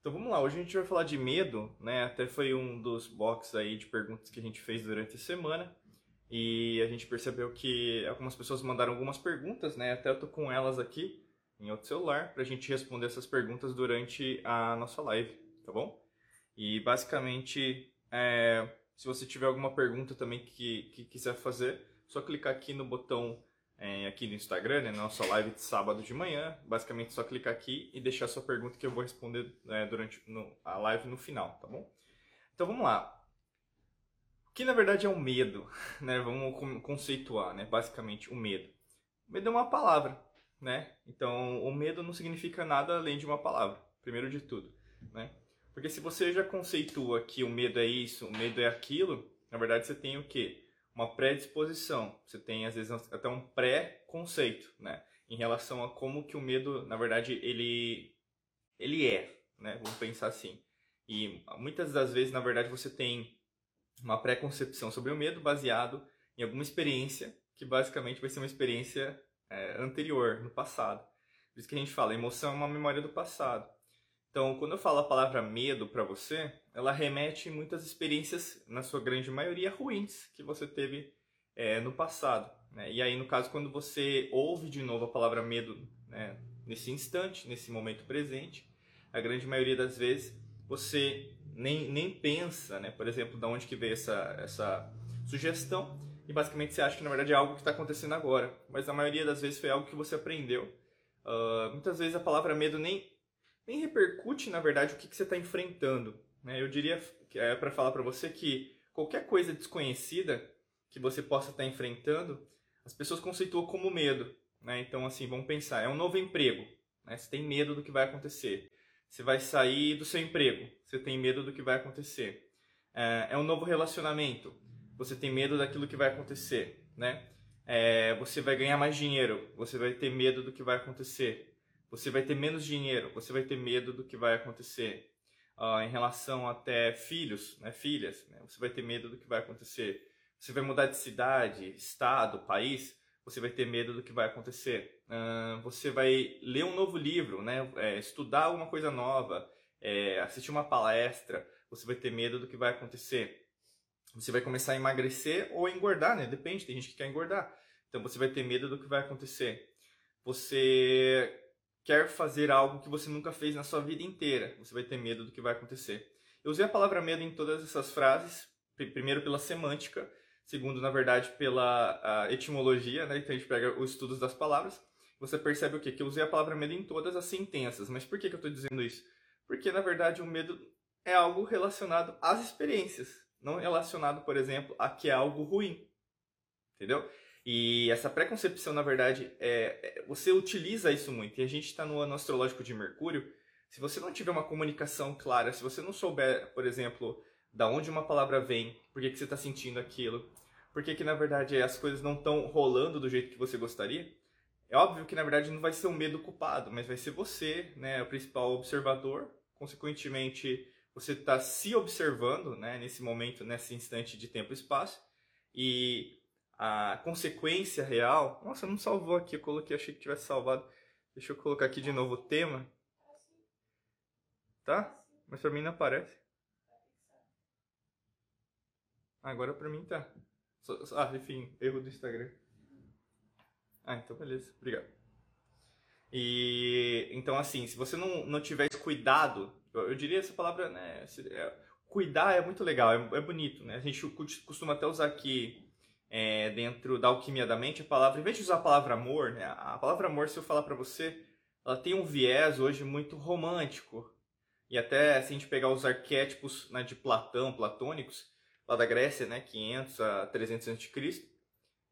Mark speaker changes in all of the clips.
Speaker 1: Então vamos lá, hoje a gente vai falar de medo, né? Até foi um dos boxes aí de perguntas que a gente fez durante a semana. E a gente percebeu que algumas pessoas mandaram algumas perguntas, né? Até eu tô com elas aqui em outro celular pra gente responder essas perguntas durante a nossa live, tá bom? E basicamente, é, se você tiver alguma pergunta também que, que quiser fazer, só clicar aqui no botão é, aqui no Instagram, né, nossa live de sábado de manhã. Basicamente, só clicar aqui e deixar sua pergunta que eu vou responder é, durante no, a live no final, tá bom? Então vamos lá. O que na verdade é o medo, né? Vamos conceituar, né? Basicamente, o medo. O medo é uma palavra, né? Então, o medo não significa nada além de uma palavra, primeiro de tudo, né? Porque se você já conceitua que o medo é isso, o medo é aquilo, na verdade você tem o quê? Uma predisposição. Você tem às vezes até um pré-conceito, né? Em relação a como que o medo, na verdade, ele ele é, né? Vamos pensar assim. E muitas das vezes, na verdade, você tem uma pré-concepção sobre o medo baseado em alguma experiência que basicamente vai ser uma experiência é, anterior, no passado. Por isso que a gente fala, emoção é uma memória do passado. Então, quando eu falo a palavra medo para você, ela remete muitas experiências, na sua grande maioria, ruins que você teve é, no passado. Né? E aí, no caso, quando você ouve de novo a palavra medo né, nesse instante, nesse momento presente, a grande maioria das vezes você nem, nem pensa, né? por exemplo, de onde que veio essa, essa sugestão, e basicamente você acha que na verdade é algo que está acontecendo agora, mas a maioria das vezes foi algo que você aprendeu. Uh, muitas vezes a palavra medo nem nem repercute, na verdade, o que, que você está enfrentando. Né? Eu diria que é para falar para você que qualquer coisa desconhecida que você possa estar tá enfrentando, as pessoas conceituam como medo. Né? Então, assim, vamos pensar, é um novo emprego. Né? Você tem medo do que vai acontecer. Você vai sair do seu emprego, você tem medo do que vai acontecer. É, é um novo relacionamento, você tem medo daquilo que vai acontecer. Né? É, você vai ganhar mais dinheiro, você vai ter medo do que vai acontecer você vai ter menos dinheiro, você vai ter medo do que vai acontecer. Uh, em relação até filhos, né, filhas, né, você vai ter medo do que vai acontecer. Você vai mudar de cidade, estado, país, você vai ter medo do que vai acontecer. Uh, você vai ler um novo livro, né, é, estudar alguma coisa nova, é, assistir uma palestra, você vai ter medo do que vai acontecer. Você vai começar a emagrecer ou engordar, né? Depende, tem gente que quer engordar. Então você vai ter medo do que vai acontecer. Você quer fazer algo que você nunca fez na sua vida inteira. Você vai ter medo do que vai acontecer. Eu usei a palavra medo em todas essas frases, primeiro pela semântica, segundo, na verdade, pela etimologia, né? Então a gente pega os estudos das palavras. Você percebe o quê? Que eu usei a palavra medo em todas as sentenças. Mas por que, que eu estou dizendo isso? Porque, na verdade, o medo é algo relacionado às experiências, não relacionado, por exemplo, a que é algo ruim. Entendeu? E essa preconcepção, na verdade, é, é você utiliza isso muito. E a gente está no ano astrológico de Mercúrio. Se você não tiver uma comunicação clara, se você não souber, por exemplo, da onde uma palavra vem, por que, que você está sentindo aquilo, por que, que na verdade as coisas não estão rolando do jeito que você gostaria, é óbvio que na verdade não vai ser o medo culpado, mas vai ser você, né, o principal observador. Consequentemente, você está se observando, né, nesse momento, nesse instante de tempo e espaço, e a consequência real. Nossa, não salvou aqui, eu coloquei, achei que tivesse salvado. Deixa eu colocar aqui de novo o tema. Tá? Mas pra mim não aparece. Agora pra mim tá. Ah, enfim, erro do Instagram. Ah, então beleza. Obrigado. E então assim, se você não, não tiver cuidado, eu, diria essa palavra, né? É, cuidar é muito legal, é, é bonito, né? A gente costuma até usar aqui é, dentro da alquimia da mente, a palavra, em vez de usar a palavra amor, né, a palavra amor, se eu falar para você, ela tem um viés hoje muito romântico. E até se a gente pegar os arquétipos né, de Platão, platônicos, lá da Grécia, né, 500 a 300 a.C.,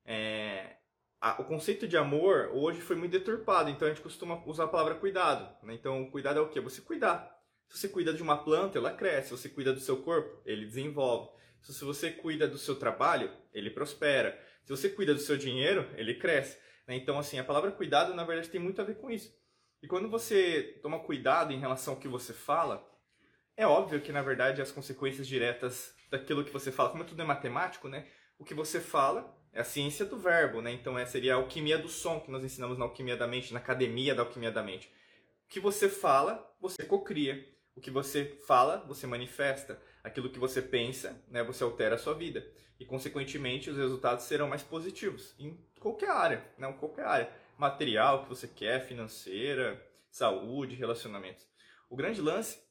Speaker 1: é, a, o conceito de amor hoje foi muito deturpado, então a gente costuma usar a palavra cuidado. Né? Então, cuidado é o quê? Você cuidar. Se você cuida de uma planta, ela cresce. Se você cuida do seu corpo, ele desenvolve. Se você cuida do seu trabalho, ele prospera. Se você cuida do seu dinheiro, ele cresce. Né? Então, assim, a palavra cuidado, na verdade, tem muito a ver com isso. E quando você toma cuidado em relação ao que você fala, é óbvio que, na verdade, as consequências diretas daquilo que você fala, como tudo é matemático, né? O que você fala é a ciência do verbo, né? Então, é, seria a alquimia do som que nós ensinamos na alquimia da mente, na academia da alquimia da mente. O que você fala, você cocria. O que você fala, você manifesta. Aquilo que você pensa, né, você altera a sua vida. E, consequentemente, os resultados serão mais positivos em qualquer área, né, em qualquer área. Material que você quer, financeira, saúde, relacionamentos. O grande lance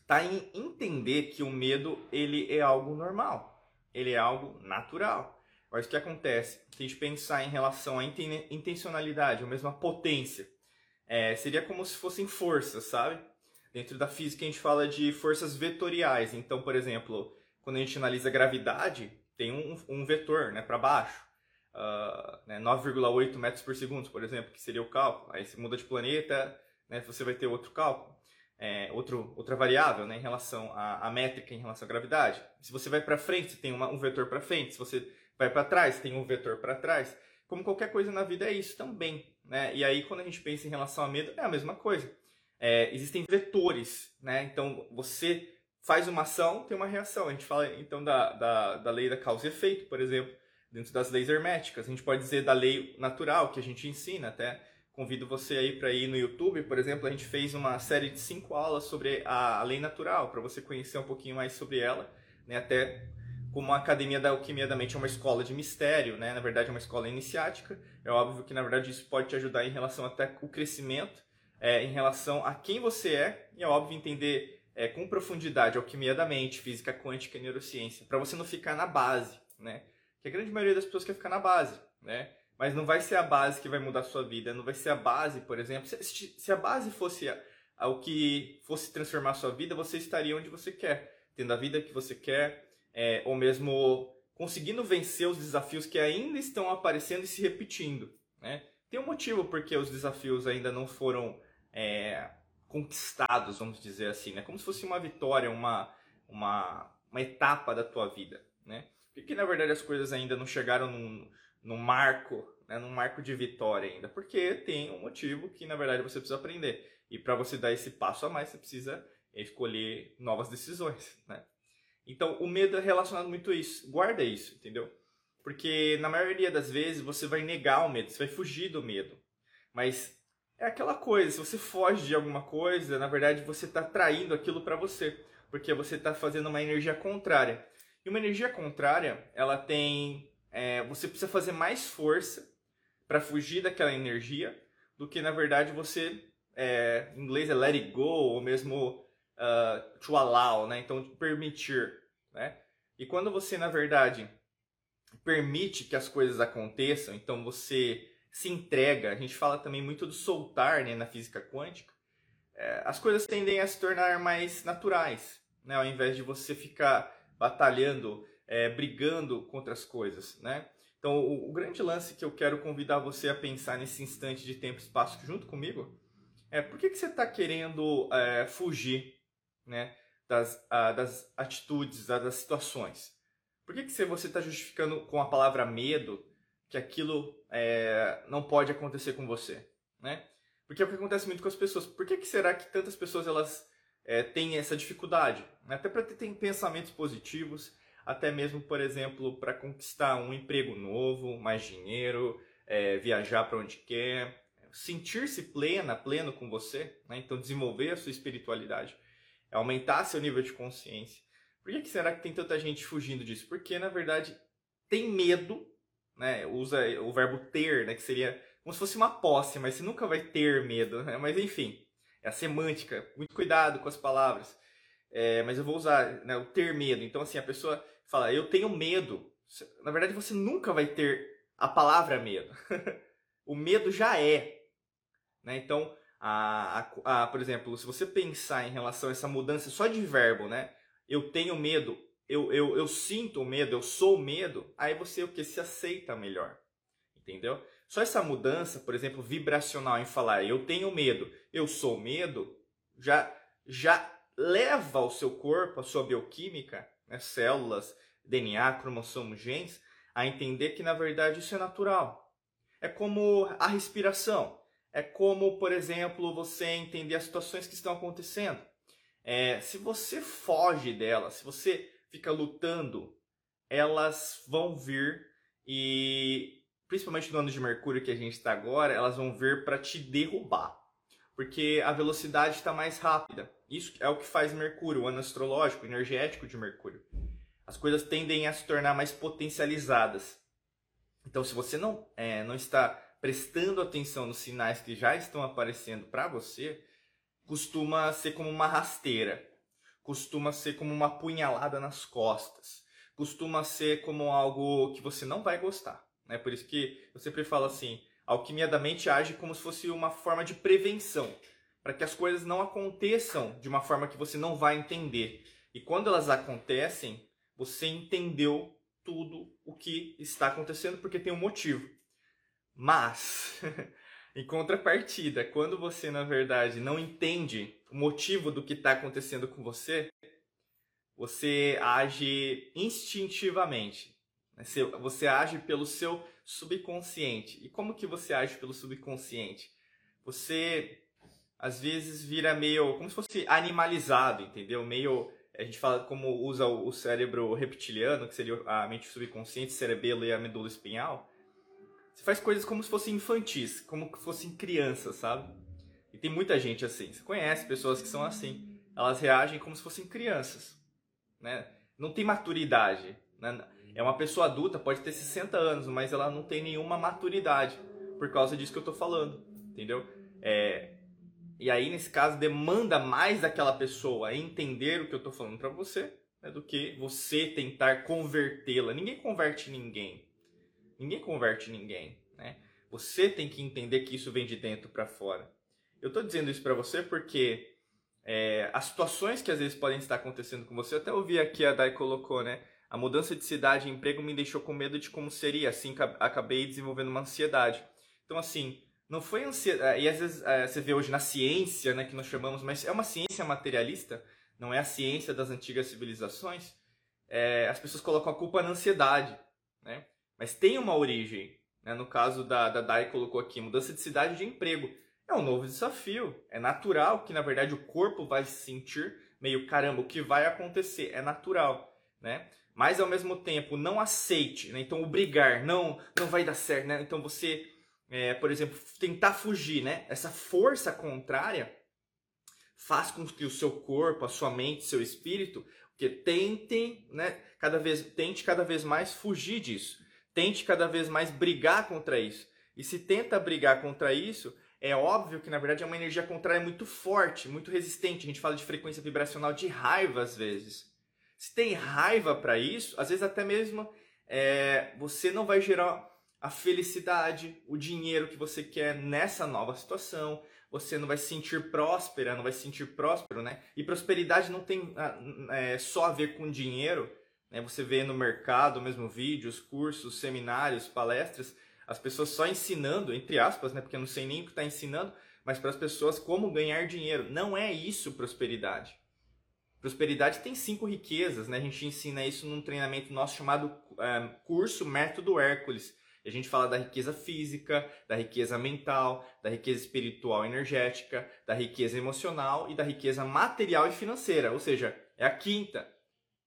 Speaker 1: está em entender que o medo ele é algo normal, ele é algo natural. Mas o que acontece? Se a gente pensar em relação à intencionalidade, ou mesmo a potência, é, seria como se fossem forças, sabe? Dentro da física a gente fala de forças vetoriais. Então, por exemplo, quando a gente analisa gravidade, tem um, um vetor né, para baixo. Uh, né, 9,8 metros por segundo, por exemplo, que seria o cálculo. Aí se muda de planeta, né, você vai ter outro cálculo é, outro, outra variável né, em relação à, à, métrica, em relação à gravidade. Se você vai para frente, você tem uma, um vetor para frente. Se você vai para trás, tem um vetor para trás. Como qualquer coisa na vida é isso também. Né? E aí, quando a gente pensa em relação a medo, é a mesma coisa. É, existem vetores. Né? Então, você faz uma ação, tem uma reação. A gente fala então da, da, da lei da causa e efeito, por exemplo, dentro das leis herméticas. A gente pode dizer da lei natural, que a gente ensina até convido você aí para ir no YouTube, por exemplo, a gente fez uma série de cinco aulas sobre a, lei natural, para você conhecer um pouquinho mais sobre ela, né? Até como a Academia da Alquimia da Mente é uma escola de mistério, né? Na verdade é uma escola iniciática. É óbvio que na verdade isso pode te ajudar em relação até o crescimento, é, em relação a quem você é, e é óbvio entender é, com profundidade alquimia da mente, física quântica e neurociência, para você não ficar na base, né? Que a grande maioria das pessoas quer ficar na base, né? Mas não vai ser a base que vai mudar a sua vida. Não vai ser a base, por exemplo. Se, se a base fosse a, que fosse transformar a sua vida, você estaria onde você quer. Tendo a vida que você quer. É, ou mesmo conseguindo vencer os desafios que ainda estão aparecendo e se repetindo. Né? Tem um motivo porque os desafios ainda não foram é, conquistados, vamos dizer assim. Né? Como se fosse uma vitória, uma, uma, uma etapa da tua vida. Né? Porque na verdade as coisas ainda não chegaram num no marco, né, num marco de vitória ainda, porque tem um motivo que na verdade você precisa aprender. E para você dar esse passo a mais, você precisa escolher novas decisões, né? Então, o medo é relacionado muito a isso. Guarda isso, entendeu? Porque na maioria das vezes você vai negar o medo, você vai fugir do medo. Mas é aquela coisa, se você foge de alguma coisa, na verdade você está traindo aquilo para você, porque você está fazendo uma energia contrária. E uma energia contrária, ela tem é, você precisa fazer mais força para fugir daquela energia do que na verdade você, é, em inglês é let it go ou mesmo uh, to allow, né? Então permitir, né? E quando você na verdade permite que as coisas aconteçam, então você se entrega. A gente fala também muito do soltar, né, na física quântica. É, as coisas tendem a se tornar mais naturais, né? Ao invés de você ficar batalhando é, brigando contra as coisas, né? Então, o, o, grande lance que eu quero convidar você a pensar nesse instante de tempo e espaço junto comigo é por que, que você está querendo é, fugir né, das, a, das atitudes, a, das situações? Por que, que você está justificando com a palavra medo que aquilo é, não pode acontecer com você? Né? Porque é o que acontece muito com as pessoas. Por que, que será que tantas pessoas elas é, têm essa dificuldade? Até para ter pensamentos positivos, até mesmo, por exemplo, para conquistar um emprego novo, mais dinheiro, é, viajar para onde quer, sentir-se plena, pleno com você, né? então desenvolver a sua espiritualidade, aumentar seu nível de consciência. Por que, que será que tem tanta gente fugindo disso? Porque, na verdade, tem medo, né? usa o verbo ter, né? que seria como se fosse uma posse, mas você nunca vai ter medo. Né? Mas, enfim, é a semântica, muito cuidado com as palavras. É, mas eu vou usar né, o ter medo. Então, assim, a pessoa fala, eu tenho medo. Na verdade, você nunca vai ter a palavra medo. o medo já é. Né? Então, a, a, a, por exemplo, se você pensar em relação a essa mudança só de verbo, né? Eu tenho medo, eu, eu, eu sinto medo, eu sou medo, aí você o que? Se aceita melhor. Entendeu? Só essa mudança, por exemplo, vibracional em falar eu tenho medo, eu sou medo, já, já leva o seu corpo, a sua bioquímica, né, células, DNA, cromossomos, genes, a entender que na verdade isso é natural. É como a respiração. É como, por exemplo, você entender as situações que estão acontecendo. É, se você foge delas, se você fica lutando, elas vão vir e, principalmente no ano de Mercúrio que a gente está agora, elas vão vir para te derrubar. porque a velocidade está mais rápida. Isso é o que faz Mercúrio, o ano astrológico, energético de Mercúrio. As coisas tendem a se tornar mais potencializadas. Então, se você não, é, não está prestando atenção nos sinais que já estão aparecendo para você, costuma ser como uma rasteira, costuma ser como uma punhalada nas costas, costuma ser como algo que você não vai gostar. Né? Por isso que eu sempre falo assim, a alquimia da mente age como se fosse uma forma de prevenção, para que as coisas não aconteçam de uma forma que você não vai entender. E quando elas acontecem, você entendeu tudo o que está acontecendo porque tem um motivo. Mas, em contrapartida, quando você na verdade não entende o motivo do que está acontecendo com você, você age instintivamente. Né? Você age pelo seu subconsciente. E como que você age pelo subconsciente? Você às vezes vira meio como se fosse animalizado, entendeu? Meio a gente fala como usa o cérebro reptiliano, que seria a mente subconsciente, cerebelo e a medula espinhal. Você faz coisas como se fossem infantis, como se fossem crianças, sabe? E tem muita gente assim. Você conhece pessoas que são assim. Elas reagem como se fossem crianças, né? Não tem maturidade. Né? É uma pessoa adulta, pode ter 60 anos, mas ela não tem nenhuma maturidade por causa disso que eu tô falando, entendeu? É, e aí, nesse caso, demanda mais daquela pessoa entender o que eu estou falando para você né, do que você tentar convertê-la. Ninguém converte ninguém. Ninguém converte ninguém. Né? Você tem que entender que isso vem de dentro para fora. Eu estou dizendo isso para você porque é, as situações que às vezes podem estar acontecendo com você, eu até ouvi aqui a Dai colocou, né? A mudança de cidade e emprego me deixou com medo de como seria, assim acabei desenvolvendo uma ansiedade. Então, assim, não foi ansiedade. É, e às vezes é, você vê hoje na ciência, né, que nós chamamos, mas é uma ciência materialista, não é a ciência das antigas civilizações. É, as pessoas colocam a culpa na ansiedade, né? Mas tem uma origem. Né? No caso da, da Dai colocou aqui, mudança de cidade e de emprego. É um novo desafio. É natural que, na verdade, o corpo vai se sentir meio, caramba, o que vai acontecer? É natural, né? Mas, ao mesmo tempo, não aceite, né? Então, obrigar, não, não vai dar certo, né? Então, você é, por exemplo, tentar fugir, né? Essa força contrária faz com que o seu corpo, a sua mente, seu espírito, que tentem, né, cada vez, tente cada vez mais fugir disso. Tente cada vez mais brigar contra isso. E se tenta brigar contra isso, é óbvio que na verdade é uma energia contrária muito forte, muito resistente. A gente fala de frequência vibracional de raiva às vezes. Se tem raiva para isso, às vezes até mesmo é, você não vai gerar a felicidade, o dinheiro que você quer nessa nova situação. Você não vai se sentir próspera, não vai se sentir próspero, né? E prosperidade não tem ah, é, só a ver com dinheiro. Né? Você vê no mercado, mesmo vídeos, cursos, seminários, palestras, as pessoas só ensinando, entre aspas, né? Porque eu não sei nem o que está ensinando, mas para as pessoas como ganhar dinheiro. Não é isso prosperidade. Prosperidade tem cinco riquezas, né? A gente ensina isso num treinamento nosso chamado é, curso Método Hércules a gente fala da riqueza física, da riqueza mental, da riqueza espiritual energética, da riqueza emocional e da riqueza material e financeira. Ou seja, é a quinta.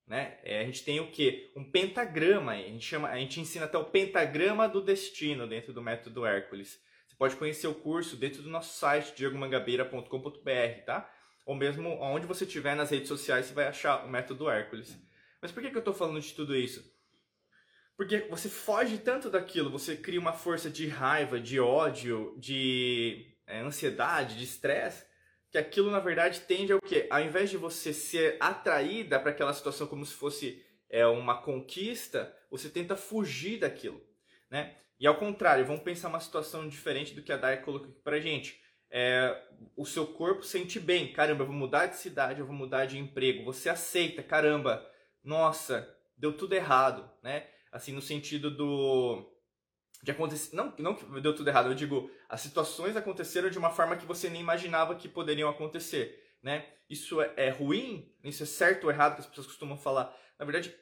Speaker 1: Né? É, a gente tem o que? Um pentagrama. A gente, chama, a gente ensina até o pentagrama do destino dentro do método Hércules. Você pode conhecer o curso dentro do nosso site, diegomangabeira.com.br, tá? Ou mesmo onde você estiver nas redes sociais, você vai achar o método Hércules. Mas por que, que eu estou falando de tudo isso? Porque você foge tanto daquilo, você cria uma força de raiva, de ódio, de é, ansiedade, de estresse, que aquilo na verdade tende ao quê? Ao invés de você ser atraída para aquela situação como se fosse é, uma conquista, você tenta fugir daquilo, né? E ao contrário, vamos pensar uma situação diferente do que a Dai colocou aqui pra gente. É, o seu corpo sente bem, caramba, eu vou mudar de cidade, eu vou mudar de emprego. Você aceita, caramba, nossa, deu tudo errado, né? assim, no sentido do. De acontecer. Não, não que deu tudo errado, eu digo, as situações aconteceram de uma forma que você nem imaginava que poderiam acontecer. Né? Isso é, é ruim? Isso é certo ou errado que as pessoas costumam falar? Na verdade,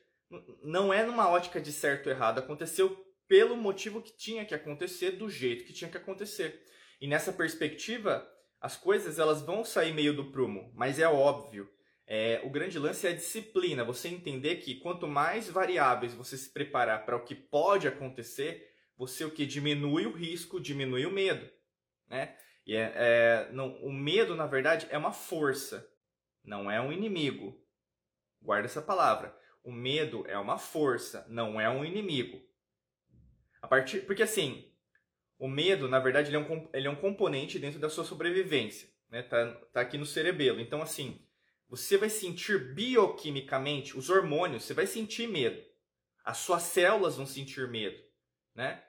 Speaker 1: não é numa ótica de certo ou errado. Aconteceu pelo motivo que tinha que acontecer, do jeito que tinha que acontecer. E nessa perspectiva, as coisas elas vão sair meio do prumo, mas é óbvio é, o grande lance é a disciplina, você entender que quanto mais variáveis você se preparar para o que pode acontecer, você o que diminui o risco, diminui o medo, né? E é, é não, o medo, na verdade, é uma força, não é um inimigo. Guarda essa palavra. O medo é uma força, não é um inimigo. A partir, porque assim, o medo, na verdade, ele é um, ele é um componente dentro da sua sobrevivência. Né? Tá, tá aqui no cerebelo. Então, assim, você vai sentir bioquimicamente, os hormônios, você vai sentir medo. As suas células vão sentir medo, né?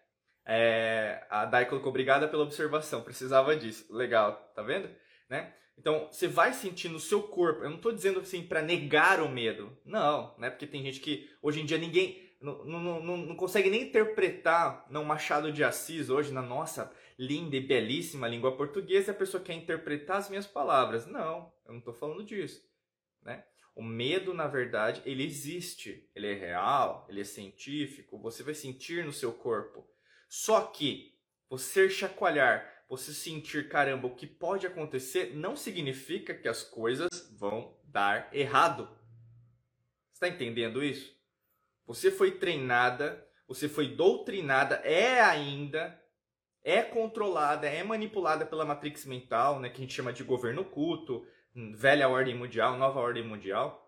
Speaker 1: É, a Dai colocou, obrigada pela observação, precisava disso. Legal, tá vendo? Né? Então, você vai sentir no seu corpo. Eu não estou dizendo assim para negar o medo. Não, né? Porque tem gente que hoje em dia ninguém não, não, não, não consegue nem interpretar não Machado de Assis hoje na nossa linda e belíssima língua portuguesa. A pessoa quer interpretar as minhas palavras. Não, eu não estou falando disso, né? O medo, na verdade, ele existe. Ele é real, ele é científico. Você vai sentir no seu corpo. Só que você chacoalhar, você sentir, caramba, o que pode acontecer, não significa que as coisas vão dar errado. Está entendendo isso? Você foi treinada, você foi doutrinada, é ainda, é controlada, é manipulada pela matrix mental, né, que a gente chama de governo oculto, velha ordem mundial, nova ordem mundial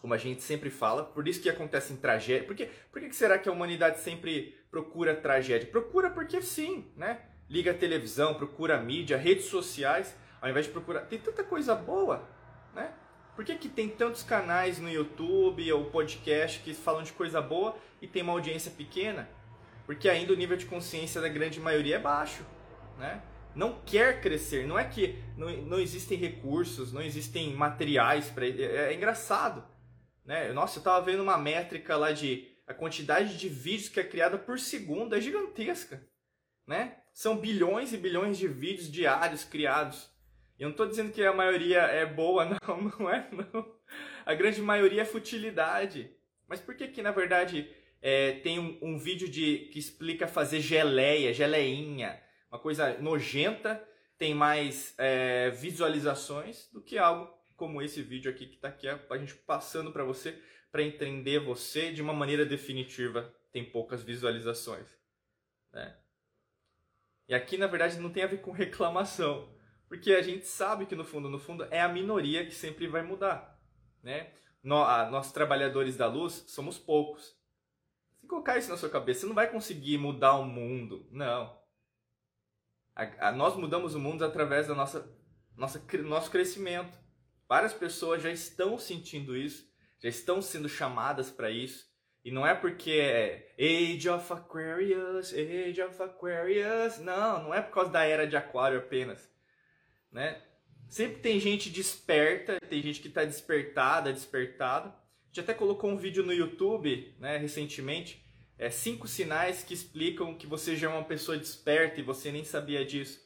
Speaker 1: como a gente sempre fala, por isso que acontecem tragédias. Por, que, por que será que a humanidade sempre procura tragédia? Procura porque sim, né? Liga a televisão, procura a mídia, redes sociais, ao invés de procurar. Tem tanta coisa boa, né? Por que, que tem tantos canais no YouTube ou podcast que falam de coisa boa e tem uma audiência pequena? Porque ainda o nível de consciência da grande maioria é baixo, né? Não quer crescer, não é que não, não existem recursos, não existem materiais para. É, é engraçado né? Nossa, eu estava vendo uma métrica lá de a quantidade de vídeos que é criada por segundo é gigantesca, né? São bilhões e bilhões de vídeos diários criados. E eu não estou dizendo que a maioria é boa, não, não é não. A grande maioria é futilidade. Mas por que que na verdade é, tem um, um, vídeo de que explica fazer geleia, geleinha, uma coisa nojenta, tem mais é, visualizações do que algo como esse vídeo aqui que está aqui, a gente passando para você, para entender você de uma maneira definitiva, tem poucas visualizações. Né? E aqui, na verdade, não tem a ver com reclamação, porque a gente sabe que no fundo, no fundo, é a minoria que sempre vai mudar. Né? Nós, nós trabalhadores da luz, somos poucos. Se colocar isso na sua cabeça, você não vai conseguir mudar o mundo. Não. A, a, nós mudamos o mundo através da nossa, nossa nosso crescimento. Várias pessoas já estão sentindo isso, já estão sendo chamadas para isso. E não é porque é Age of Aquarius, Age of Aquarius. Não, não é por causa da era de Aquário apenas. Né? Sempre tem gente desperta, tem gente que está despertada, despertado. A gente até colocou um vídeo no YouTube, né, recentemente, é, cinco sinais que explicam que você já é uma pessoa desperta e você nem sabia disso.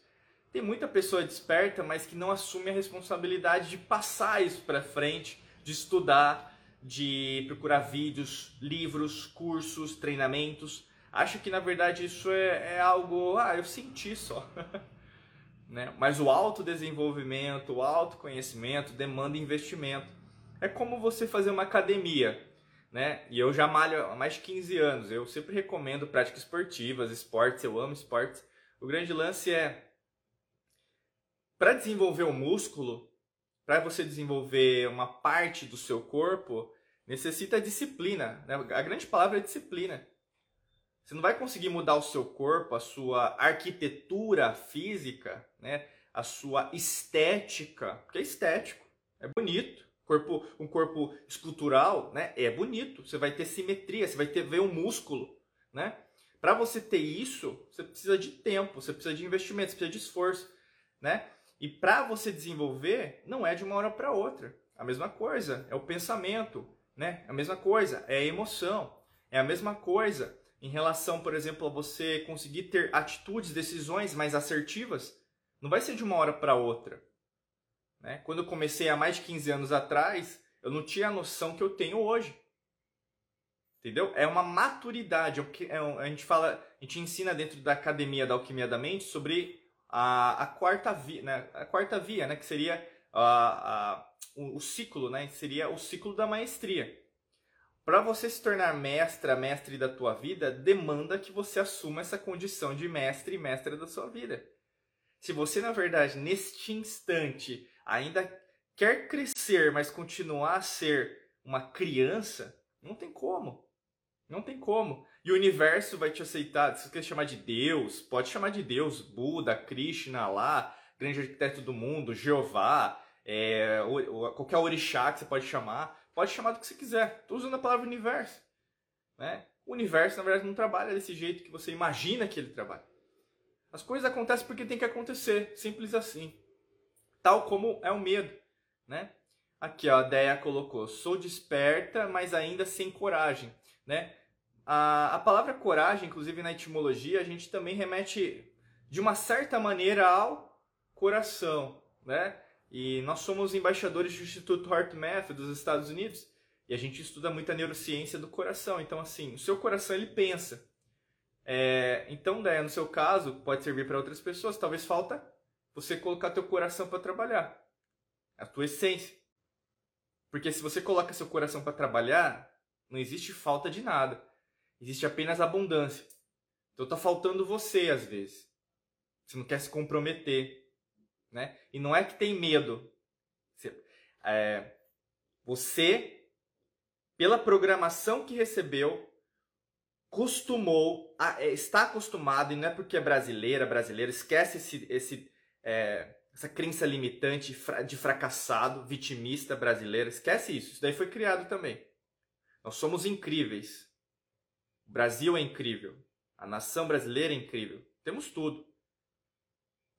Speaker 1: Tem muita pessoa desperta, mas que não assume a responsabilidade de passar isso para frente, de estudar, de procurar vídeos, livros, cursos, treinamentos. Acho que na verdade isso é, é algo, ah, eu senti só. né? Mas o autodesenvolvimento, o autoconhecimento demanda investimento. É como você fazer uma academia. Né? E eu já malho há mais de 15 anos. Eu sempre recomendo práticas esportivas, esportes, eu amo esportes. O grande lance é para desenvolver o músculo, para você desenvolver uma parte do seu corpo, necessita disciplina. Né? A grande palavra é disciplina. Você não vai conseguir mudar o seu corpo, a sua arquitetura física, né? a sua estética, porque é estético, é bonito. Corpo, um corpo escultural né? é bonito, você vai ter simetria, você vai ter ver um músculo. Né? Para você ter isso, você precisa de tempo, você precisa de investimento, você precisa de esforço. Né? E para você desenvolver, não é de uma hora para outra. A mesma coisa é o pensamento, né? A mesma coisa é a emoção. É a mesma coisa em relação, por exemplo, a você conseguir ter atitudes, decisões mais assertivas. Não vai ser de uma hora para outra. Né? Quando eu comecei há mais de 15 anos atrás, eu não tinha a noção que eu tenho hoje. Entendeu? É uma maturidade. É a gente fala, a gente ensina dentro da academia da alquimia da mente sobre a, a quarta via, né? A quarta via, né? Que seria a, a, o, o ciclo, né? Seria o ciclo da maestria. Para você se tornar mestra, mestre da tua vida, demanda que você assuma essa condição de mestre e mestra da sua vida. Se você, na verdade, neste instante ainda quer crescer, mas continuar a ser uma criança, não tem como. Não tem como. E o universo vai te aceitar. Se você quer chamar de Deus, pode chamar de Deus, Buda, Krishna, lá, grande arquiteto do mundo, Jeová, é, qualquer orixá que você pode chamar. Pode chamar do que você quiser. Estou usando a palavra universo. Né? O universo, na verdade, não trabalha desse jeito que você imagina que ele trabalha. As coisas acontecem porque tem que acontecer, simples assim. Tal como é o medo, né? Aqui, ó, a Deia colocou: "Sou desperta, mas ainda sem coragem", né? A, a palavra coragem, inclusive na etimologia, a gente também remete de uma certa maneira ao coração, né? E nós somos embaixadores do Instituto HeartMath dos Estados Unidos e a gente estuda muita neurociência do coração. Então, assim, o seu coração ele pensa. É, então, né, no seu caso, pode servir para outras pessoas. Talvez falta você colocar teu coração para trabalhar, a tua essência. Porque se você coloca seu coração para trabalhar, não existe falta de nada. Existe apenas abundância. Então tá faltando você às vezes. Você não quer se comprometer, né? E não é que tem medo. Você, é, você pela programação que recebeu, costumou, a, é, está acostumado, e não é porque é brasileira, brasileiro, esquece esse, esse, é, essa crença limitante de fracassado, vitimista brasileiro, esquece isso. Isso daí foi criado também. Nós somos incríveis. Brasil é incrível. A nação brasileira é incrível. Temos tudo.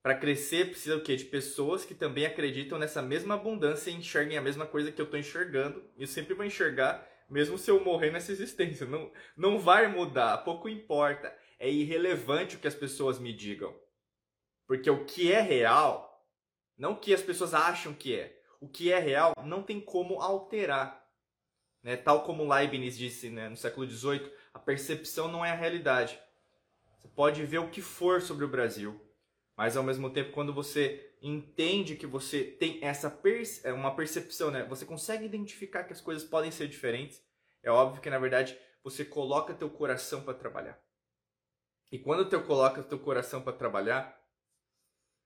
Speaker 1: Para crescer, precisa o quê? De pessoas que também acreditam nessa mesma abundância e enxerguem a mesma coisa que eu estou enxergando. E eu sempre vou enxergar mesmo se eu morrer nessa existência. Não, não vai mudar, pouco importa. É irrelevante o que as pessoas me digam. Porque o que é real, não o que as pessoas acham que é, o que é real não tem como alterar. Né? Tal como Leibniz disse né, no século XVIII, a percepção não é a realidade. Você pode ver o que for sobre o Brasil, mas ao mesmo tempo, quando você entende que você tem essa perce é uma percepção, né? Você consegue identificar que as coisas podem ser diferentes. É óbvio que na verdade você coloca teu coração para trabalhar. E quando tu coloca teu coração para trabalhar,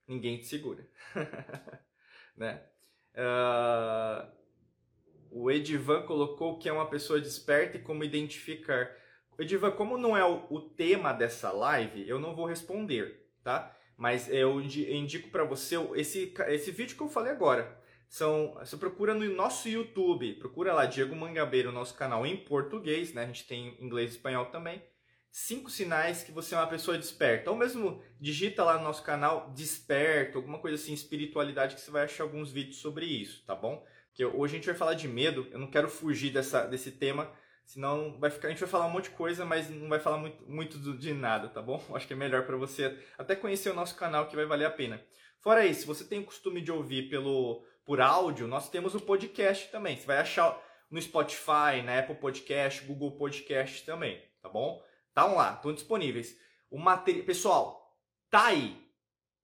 Speaker 1: ninguém te segura, né? Uh, o Edivan colocou que é uma pessoa desperta e como identificar. Edivan, como não é o, o tema dessa live, eu não vou responder, tá? Mas eu indico para você esse, esse vídeo que eu falei agora. São, você procura no nosso YouTube, procura lá Diego Mangabeira, o nosso canal em português, né? A gente tem inglês e espanhol também. Cinco sinais que você é uma pessoa desperta. Ou mesmo digita lá no nosso canal desperto, alguma coisa assim, espiritualidade, que você vai achar alguns vídeos sobre isso, tá bom? Porque hoje a gente vai falar de medo, eu não quero fugir dessa, desse tema, Senão vai ficar, a gente vai falar um monte de coisa, mas não vai falar muito, muito de nada, tá bom? Acho que é melhor para você até conhecer o nosso canal que vai valer a pena. Fora isso, se você tem o costume de ouvir pelo por áudio, nós temos o podcast também. Você vai achar no Spotify, na Apple Podcast, Google Podcast também, tá bom? Estão lá, estão disponíveis. O material, pessoal, tá aí.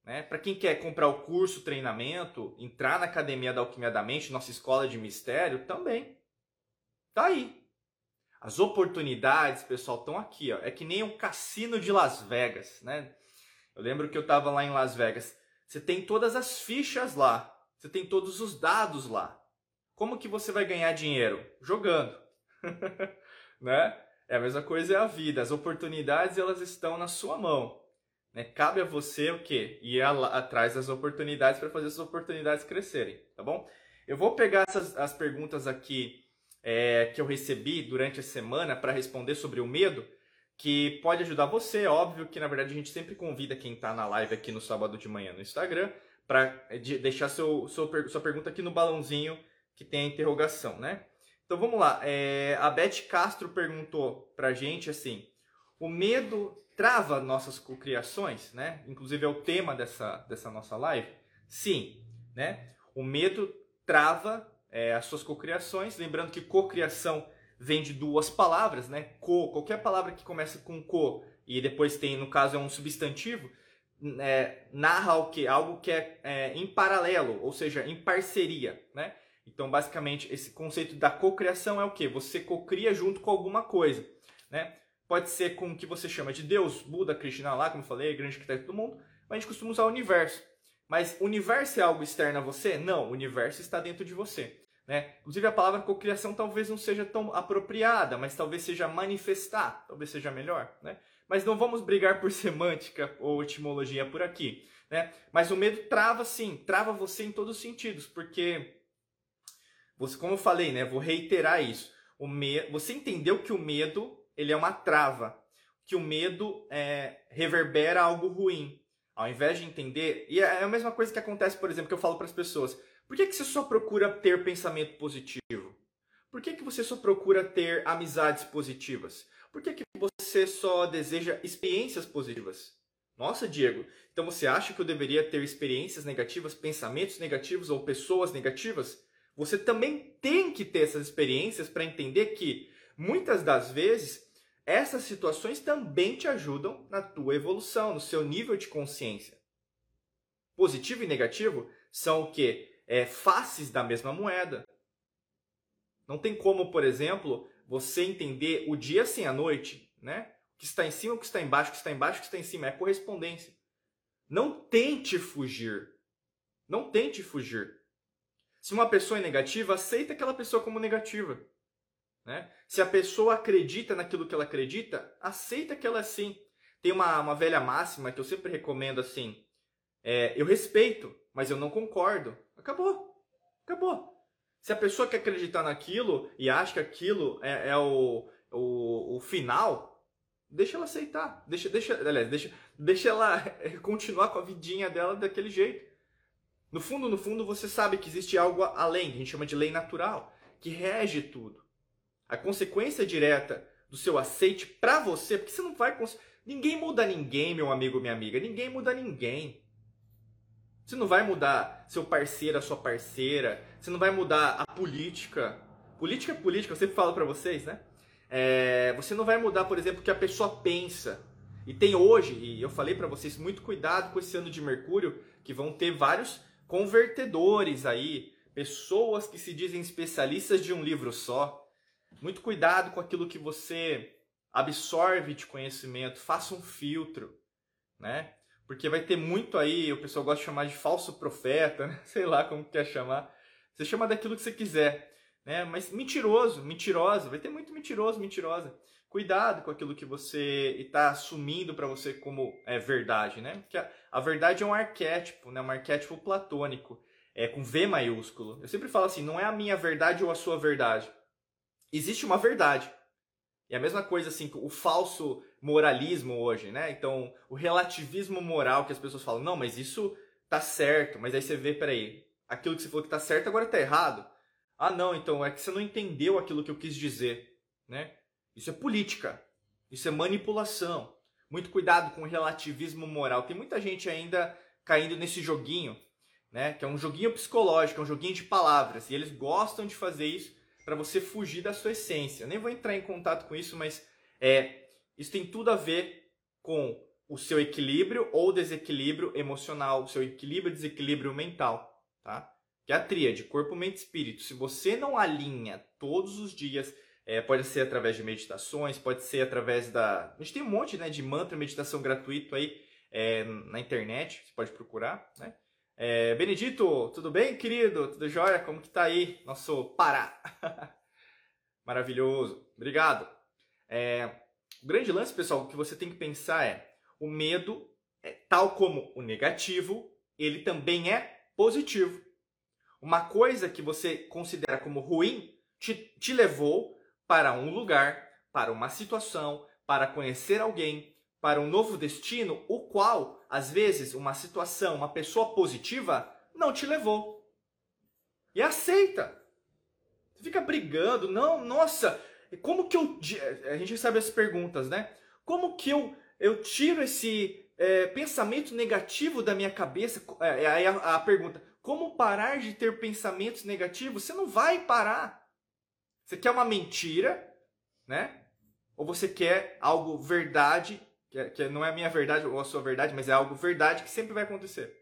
Speaker 1: Né? Para quem quer comprar o curso, treinamento, entrar na Academia da Alquimia da Mente, nossa escola de mistério, também. Tá aí. As oportunidades, pessoal, estão aqui, ó. É que nem o cassino de Las Vegas, né? Eu lembro que eu estava lá em Las Vegas. Você tem todas as fichas lá. Você tem todos os dados lá. Como que você vai ganhar dinheiro? Jogando. né? É a mesma coisa é a vida. As oportunidades elas estão na sua mão. Né? Cabe a você o quê? Ir atrás das oportunidades para fazer essas oportunidades crescerem, tá bom? Eu vou pegar essas, as perguntas aqui é, que eu recebi durante a semana para responder sobre o medo, que pode ajudar você. Óbvio que, na verdade, a gente sempre convida quem está na live aqui no sábado de manhã no Instagram para é, deixar seu, seu, sua pergunta aqui no balãozinho que tem a interrogação, né? Então vamos lá. É, a Beth Castro perguntou para gente assim: o medo trava nossas cocriações, né? Inclusive é o tema dessa, dessa nossa live. Sim, né? O medo trava é, as suas cocriações. Lembrando que cocriação vem de duas palavras, né? Co, qualquer palavra que começa com co e depois tem, no caso, é um substantivo, é, narra o que? Algo que é, é, em paralelo, ou seja, em parceria, né? Então, basicamente, esse conceito da cocriação é o que? Você cocria junto com alguma coisa, né? Pode ser com o que você chama de Deus, Buda, Krishna lá, como eu falei, grande arquiteto do mundo, mas a gente costuma usar o universo. Mas o universo é algo externo a você? Não, o universo está dentro de você. Né? Inclusive a palavra cocriação talvez não seja tão apropriada, mas talvez seja manifestar, talvez seja melhor. Né? Mas não vamos brigar por semântica ou etimologia por aqui. Né? Mas o medo trava sim, trava você em todos os sentidos, porque você, como eu falei, né, vou reiterar isso. O me, você entendeu que o medo ele é uma trava, que o medo é, reverbera algo ruim. Ao invés de entender, e é a mesma coisa que acontece, por exemplo, que eu falo para as pessoas. Por que, que você só procura ter pensamento positivo? Por que, que você só procura ter amizades positivas? Por que, que você só deseja experiências positivas? Nossa, Diego, então você acha que eu deveria ter experiências negativas, pensamentos negativos ou pessoas negativas? Você também tem que ter essas experiências para entender que muitas das vezes essas situações também te ajudam na tua evolução, no seu nível de consciência. Positivo e negativo são o que? É, faces da mesma moeda. Não tem como, por exemplo, você entender o dia sem a noite, né? O que está em cima, o que está embaixo, o que está embaixo, o que está em cima. É correspondência. Não tente fugir. Não tente fugir. Se uma pessoa é negativa, aceita aquela pessoa como negativa. Né? Se a pessoa acredita naquilo que ela acredita, aceita que ela é assim. Tem uma, uma velha máxima que eu sempre recomendo assim: é, eu respeito, mas eu não concordo. Acabou. Acabou. Se a pessoa quer acreditar naquilo e acha que aquilo é, é o, o, o, final, deixa ela aceitar. Deixa, deixa, aliás, deixa, deixa ela continuar com a vidinha dela daquele jeito. No fundo, no fundo, você sabe que existe algo além, que a gente chama de lei natural, que rege tudo. A consequência direta do seu aceite para você, porque você não vai. Ninguém muda ninguém, meu amigo, minha amiga. Ninguém muda ninguém. Você não vai mudar seu parceiro, a sua parceira. Você não vai mudar a política. Política é política, eu sempre falo para vocês, né? É, você não vai mudar, por exemplo, o que a pessoa pensa. E tem hoje, e eu falei para vocês, muito cuidado com esse ano de Mercúrio, que vão ter vários convertedores aí, pessoas que se dizem especialistas de um livro só. Muito cuidado com aquilo que você absorve de conhecimento, faça um filtro, né? Porque vai ter muito aí, o pessoal gosta de chamar de falso profeta, né? sei lá como quer chamar. Você chama daquilo que você quiser, né? Mas mentiroso, mentirosa, vai ter muito mentiroso, mentirosa. Cuidado com aquilo que você está assumindo para você como é verdade, né? Porque a, a, verdade é um arquétipo, né? Um arquétipo platônico, é com V maiúsculo. Eu sempre falo assim, não é a minha verdade ou a sua verdade. Existe uma verdade. E a mesma coisa assim, o falso moralismo hoje, né? Então, o relativismo moral que as pessoas falam, não, mas isso tá certo, mas aí você vê, peraí, aquilo que você falou que tá certo agora tá errado. Ah, não, então é que você não entendeu aquilo que eu quis dizer, né? Isso é política, isso é manipulação. Muito cuidado com o relativismo moral. Tem muita gente ainda caindo nesse joguinho, né? Que é um joguinho psicológico, é um joguinho de palavras. E eles gostam de fazer isso para você fugir da sua essência. Eu nem vou entrar em contato com isso, mas é, isso tem tudo a ver com o seu equilíbrio ou desequilíbrio emocional, o seu equilíbrio e desequilíbrio mental, tá? Que é a tríade, corpo, mente e espírito. Se você não alinha todos os dias, é, pode ser através de meditações, pode ser através da... A gente tem um monte né, de mantra, meditação gratuito aí é, na internet, você pode procurar, né? É, Benedito, tudo bem, querido? Tudo jóia? Como que tá aí, nosso Pará? Maravilhoso, obrigado. É, o grande lance, pessoal, que você tem que pensar é: o medo, é, tal como o negativo, ele também é positivo. Uma coisa que você considera como ruim te, te levou para um lugar, para uma situação, para conhecer alguém, para um novo destino, o qual, às vezes, uma situação, uma pessoa positiva não te levou. E aceita. Você fica brigando, não, nossa, como que eu. A gente recebe as perguntas, né? Como que eu, eu tiro esse é, pensamento negativo da minha cabeça? É, aí a, a pergunta: como parar de ter pensamentos negativos? Você não vai parar. Você quer uma mentira, né? Ou você quer algo verdade, que, que não é a minha verdade ou a sua verdade, mas é algo verdade que sempre vai acontecer.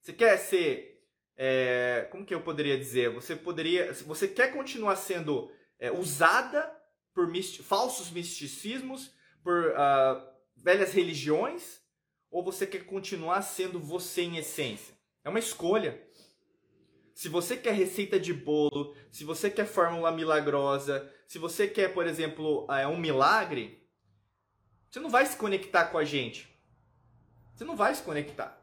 Speaker 1: Você quer ser. É, como que eu poderia dizer? Você poderia. Você quer continuar sendo é, usada por misti falsos misticismos, por uh, velhas religiões, ou você quer continuar sendo você em essência? É uma escolha. Se você quer receita de bolo, se você quer fórmula milagrosa, se você quer, por exemplo, é, um milagre, você não vai se conectar com a gente. Você não vai se conectar.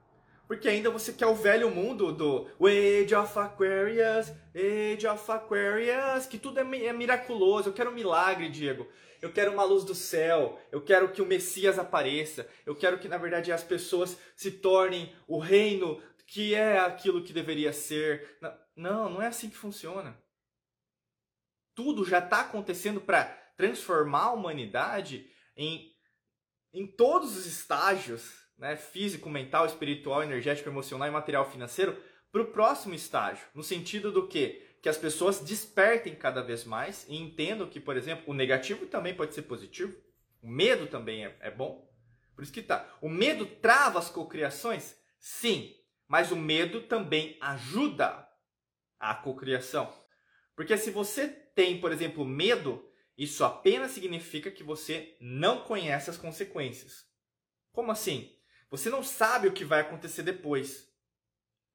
Speaker 1: Porque ainda você quer o velho mundo do Age of Aquarius, Age of Aquarius, que tudo é, é miraculoso. Eu quero um milagre, Diego. Eu quero uma luz do céu. Eu quero que o Messias apareça. Eu quero que, na verdade, as pessoas se tornem o reino que é aquilo que deveria ser. Não, não é assim que funciona. Tudo já está acontecendo para transformar a humanidade em, em todos os estágios né, físico, mental, espiritual, energético, emocional e material financeiro para o próximo estágio. No sentido do que? Que as pessoas despertem cada vez mais e entendam que, por exemplo, o negativo também pode ser positivo, o medo também é, é bom. Por isso que tá. O medo trava as cocriações? Sim, mas o medo também ajuda a cocriação. Porque se você tem, por exemplo, medo, isso apenas significa que você não conhece as consequências. Como assim? Você não sabe o que vai acontecer depois.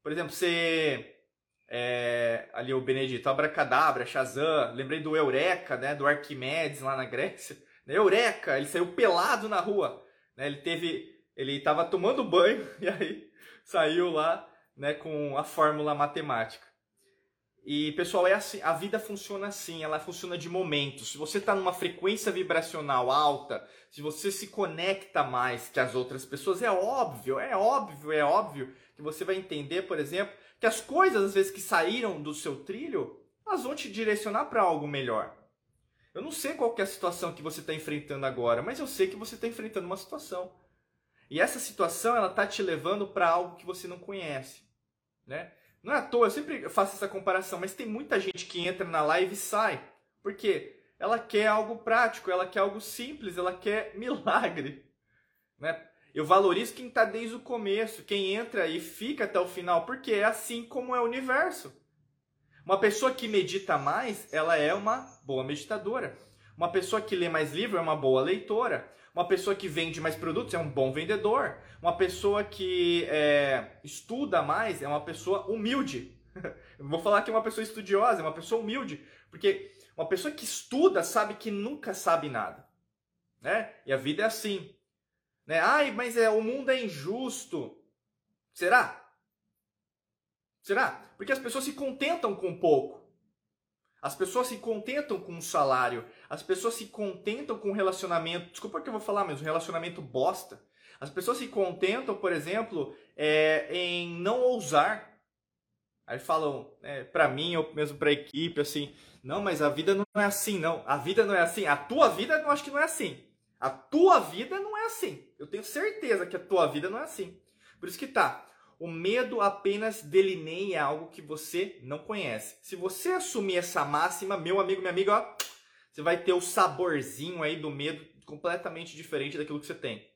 Speaker 1: Por exemplo, você. É, ali o Benedito, Abracadabra, Shazam, lembrei do Eureka, né, do Arquimedes lá na Grécia. Eureka, ele saiu pelado na rua. Né, ele teve. Ele estava tomando banho e aí saiu lá né, com a fórmula matemática. E, pessoal, é assim, a vida funciona assim, ela funciona de momentos. Se você está numa frequência vibracional alta, se você se conecta mais que as outras pessoas, é óbvio, é óbvio, é óbvio que você vai entender, por exemplo, que as coisas, às vezes, que saíram do seu trilho, elas vão te direcionar para algo melhor. Eu não sei qual é a situação que você está enfrentando agora, mas eu sei que você está enfrentando uma situação. E essa situação, ela está te levando para algo que você não conhece, né? Não é à toa, eu sempre faço essa comparação, mas tem muita gente que entra na live e sai. Por quê? Ela quer algo prático, ela quer algo simples, ela quer milagre. Né? Eu valorizo quem está desde o começo, quem entra e fica até o final, porque é assim como é o universo. Uma pessoa que medita mais, ela é uma boa meditadora. Uma pessoa que lê mais livro é uma boa leitora. Uma pessoa que vende mais produtos é um bom vendedor. Uma pessoa que é, estuda mais é uma pessoa humilde. vou falar que é uma pessoa estudiosa, é uma pessoa humilde. Porque uma pessoa que estuda sabe que nunca sabe nada. Né? E a vida é assim. Né? Ai, mas é, o mundo é injusto. Será? Será? Porque as pessoas se contentam com pouco. As pessoas se contentam com um salário. As pessoas se contentam com um relacionamento. Desculpa que eu vou falar, mas um relacionamento bosta. As pessoas se contentam, por exemplo, é, em não ousar. Aí falam, é, para mim ou mesmo para a equipe, assim, não, mas a vida não é assim, não. A vida não é assim. A tua vida eu acho que não é assim. A tua vida não é assim. Eu tenho certeza que a tua vida não é assim. Por isso que tá. O medo apenas delineia algo que você não conhece. Se você assumir essa máxima, meu amigo, minha amiga, ó, você vai ter o saborzinho aí do medo completamente diferente daquilo que você tem.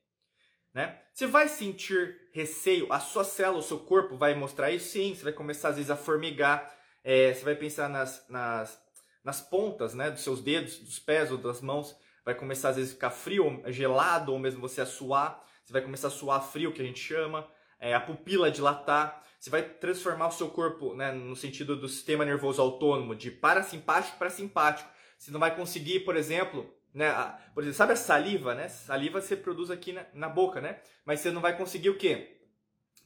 Speaker 1: Né? Você vai sentir receio, a sua célula, o seu corpo vai mostrar isso sim, você vai começar às vezes a formigar, é, você vai pensar nas, nas, nas pontas né, dos seus dedos, dos pés ou das mãos, vai começar às vezes a ficar frio, gelado, ou mesmo você a suar, você vai começar a suar frio, que a gente chama, é, a pupila dilatar, você vai transformar o seu corpo né, no sentido do sistema nervoso autônomo, de parasimpático para simpático. Você não vai conseguir, por exemplo, né, a, por exemplo, sabe a saliva, né? Saliva você produz aqui na, na boca, né? Mas você não vai conseguir o quê?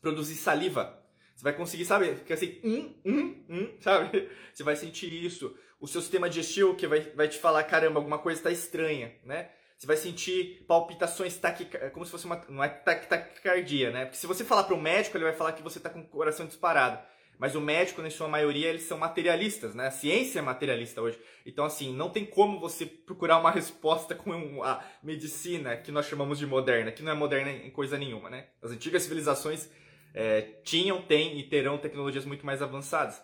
Speaker 1: Produzir saliva. Você vai conseguir, sabe? Fica assim, um, um, um, sabe? Você vai sentir isso. O seu sistema digestivo que vai, vai te falar, caramba, alguma coisa está estranha, né? Você vai sentir palpitações taquicardia, como se fosse uma. Não é taquicardia, né? Porque se você falar para o médico, ele vai falar que você está com o coração disparado. Mas o médico, na sua maioria, eles são materialistas, né? A ciência é materialista hoje. Então, assim, não tem como você procurar uma resposta com a medicina que nós chamamos de moderna, que não é moderna em coisa nenhuma, né? As antigas civilizações é, tinham, têm e terão tecnologias muito mais avançadas.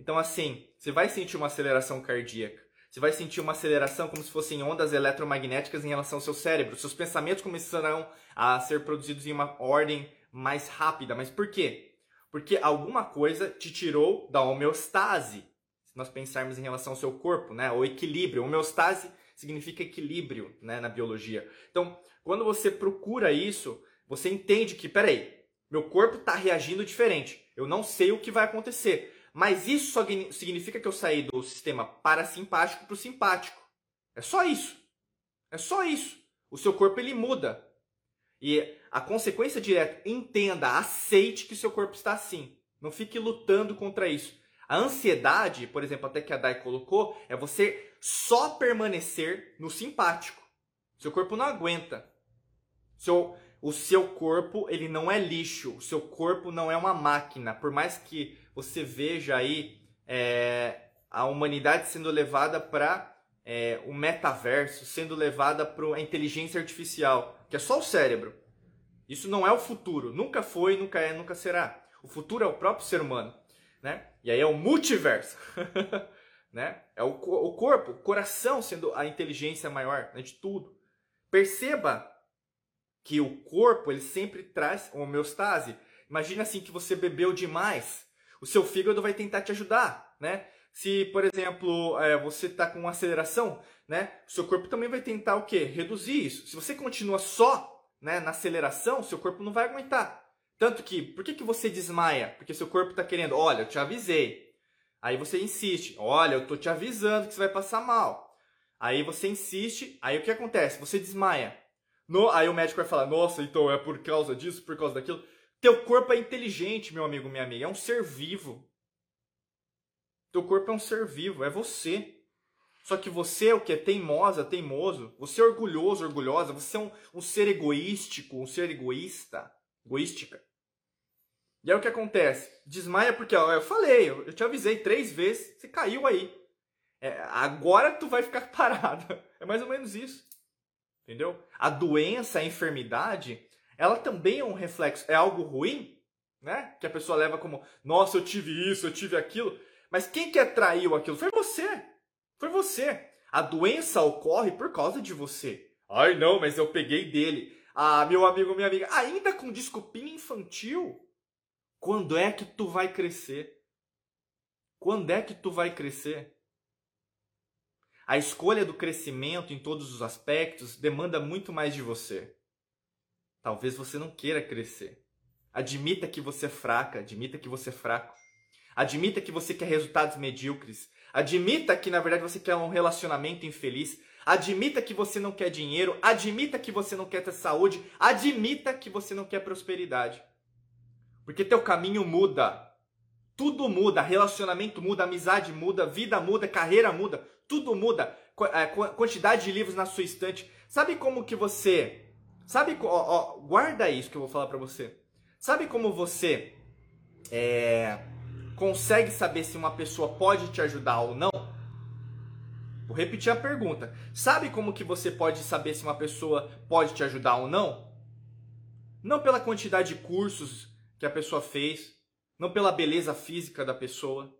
Speaker 1: Então, assim, você vai sentir uma aceleração cardíaca. Você vai sentir uma aceleração como se fossem ondas eletromagnéticas em relação ao seu cérebro. Seus pensamentos começarão a ser produzidos em uma ordem mais rápida. Mas por quê? Porque alguma coisa te tirou da homeostase. Se nós pensarmos em relação ao seu corpo, né? O equilíbrio. Homeostase significa equilíbrio né? na biologia. Então, quando você procura isso, Você entende que, peraí, meu corpo está reagindo diferente. Eu não sei o que vai acontecer. Mas isso só significa que eu saí do sistema parasimpático para o simpático. É só isso. É só isso. O seu corpo ele muda. E a consequência direta, entenda, aceite que seu corpo está assim. Não fique lutando contra isso. A ansiedade, por exemplo, até que a Dai colocou, é você só permanecer no simpático. Seu corpo não aguenta. Seu, o seu corpo, ele não é lixo. O seu corpo não é uma máquina. Por mais que você veja aí é, a humanidade sendo levada para é, o metaverso, sendo levada para a inteligência artificial, que é só o cérebro. Isso não é o futuro. Nunca foi, nunca é, nunca será. O futuro é o próprio ser humano. Né? E aí é o multiverso. né? É o, o corpo, o coração sendo a inteligência maior né, de tudo. Perceba que o corpo ele sempre traz homeostase. Imagina assim que você bebeu demais, o seu fígado vai tentar te ajudar, né? Se, por exemplo, é, você está com aceleração, né? O seu corpo também vai tentar o quê? Reduzir isso. Se você continua só né, na aceleração, seu corpo não vai aguentar. Tanto que, por que, que você desmaia? Porque seu corpo está querendo, olha, eu te avisei. Aí você insiste, olha, eu tô te avisando que você vai passar mal. Aí você insiste, aí o que acontece? Você desmaia. No, aí o médico vai falar: Nossa, então é por causa disso, por causa daquilo. Teu corpo é inteligente, meu amigo, minha amiga. É um ser vivo. Teu corpo é um ser vivo, é você. Só que você é o que? É teimosa, teimoso. Você é orgulhoso, orgulhosa. Você é um, um ser egoístico, um ser egoísta, egoística. E aí o que acontece? Desmaia porque, ó, eu falei, eu te avisei três vezes, você caiu aí. É, agora tu vai ficar parado. É mais ou menos isso. Entendeu? A doença, a enfermidade, ela também é um reflexo, é algo ruim, né? Que a pessoa leva como, nossa, eu tive isso, eu tive aquilo. Mas quem que atraiu aquilo? Foi você. Foi você. A doença ocorre por causa de você. Ai, não, mas eu peguei dele. Ah, meu amigo, minha amiga, ainda com desculpinha infantil? Quando é que tu vai crescer? Quando é que tu vai crescer? A escolha do crescimento em todos os aspectos demanda muito mais de você. Talvez você não queira crescer. Admita que você é fraca, admita que você é fraco. Admita que você quer resultados medíocres. Admita que na verdade você quer um relacionamento infeliz. Admita que você não quer dinheiro. Admita que você não quer ter saúde. Admita que você não quer prosperidade. Porque teu caminho muda. Tudo muda. Relacionamento muda, amizade muda, vida muda, carreira muda. Tudo muda. É, quantidade de livros na sua estante. Sabe como que você. Sabe. Ó, ó, guarda isso que eu vou falar para você. Sabe como você. É, consegue saber se uma pessoa pode te ajudar ou não? Vou repetir a pergunta. Sabe como que você pode saber se uma pessoa pode te ajudar ou não? Não pela quantidade de cursos que a pessoa fez, não pela beleza física da pessoa,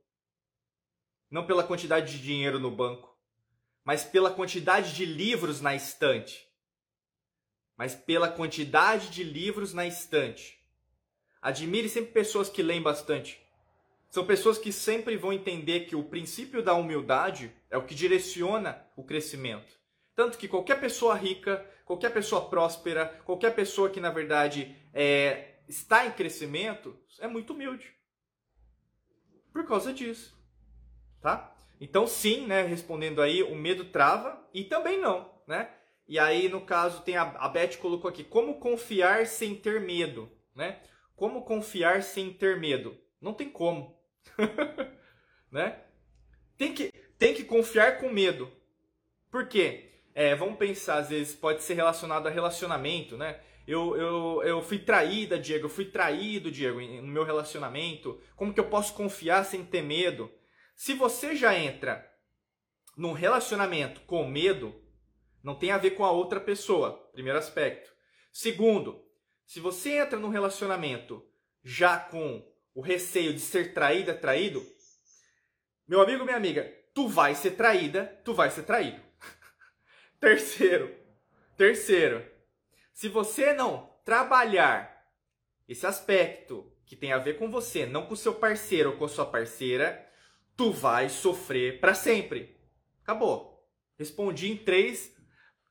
Speaker 1: não pela quantidade de dinheiro no banco, mas pela quantidade de livros na estante. Mas pela quantidade de livros na estante. Admire sempre pessoas que leem bastante. São pessoas que sempre vão entender que o princípio da humildade é o que direciona o crescimento. Tanto que qualquer pessoa rica, qualquer pessoa próspera, qualquer pessoa que na verdade é, está em crescimento, é muito humilde. Por causa disso tá? Então sim, né, respondendo aí, o medo trava e também não, né? E aí no caso tem a, a Beth colocou aqui, como confiar sem ter medo, né? Como confiar sem ter medo? Não tem como, né? Tem que, tem que confiar com medo. Por quê? É, vamos pensar, às vezes pode ser relacionado a relacionamento, né? Eu, eu, eu fui traída, Diego, eu fui traído, Diego, no meu relacionamento. Como que eu posso confiar sem ter medo? Se você já entra num relacionamento com medo, não tem a ver com a outra pessoa, primeiro aspecto. Segundo, se você entra num relacionamento já com o receio de ser traída, traído, meu amigo, minha amiga, tu vai ser traída, tu vai ser traído. terceiro, terceiro, se você não trabalhar esse aspecto que tem a ver com você, não com seu parceiro ou com sua parceira, tu vai sofrer para sempre. Acabou. Respondi em três,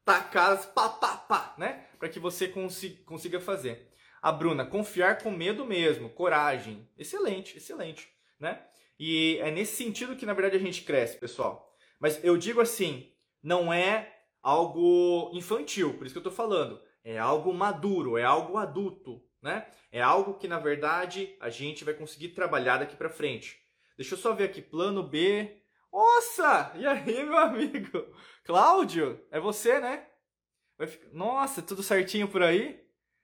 Speaker 1: tacar pá, pá, pá, né? Para que você consiga, fazer. A Bruna, confiar com medo mesmo, coragem. Excelente, excelente, né? E é nesse sentido que, na verdade, a gente cresce, pessoal. Mas eu digo assim, não é algo infantil, por isso que eu tô falando. É algo maduro, é algo adulto, né? É algo que, na verdade, a gente vai conseguir trabalhar daqui para frente. Deixa eu só ver aqui, plano B. Nossa! E aí, meu amigo? Cláudio, é você, né? Ficar... Nossa, tudo certinho por aí?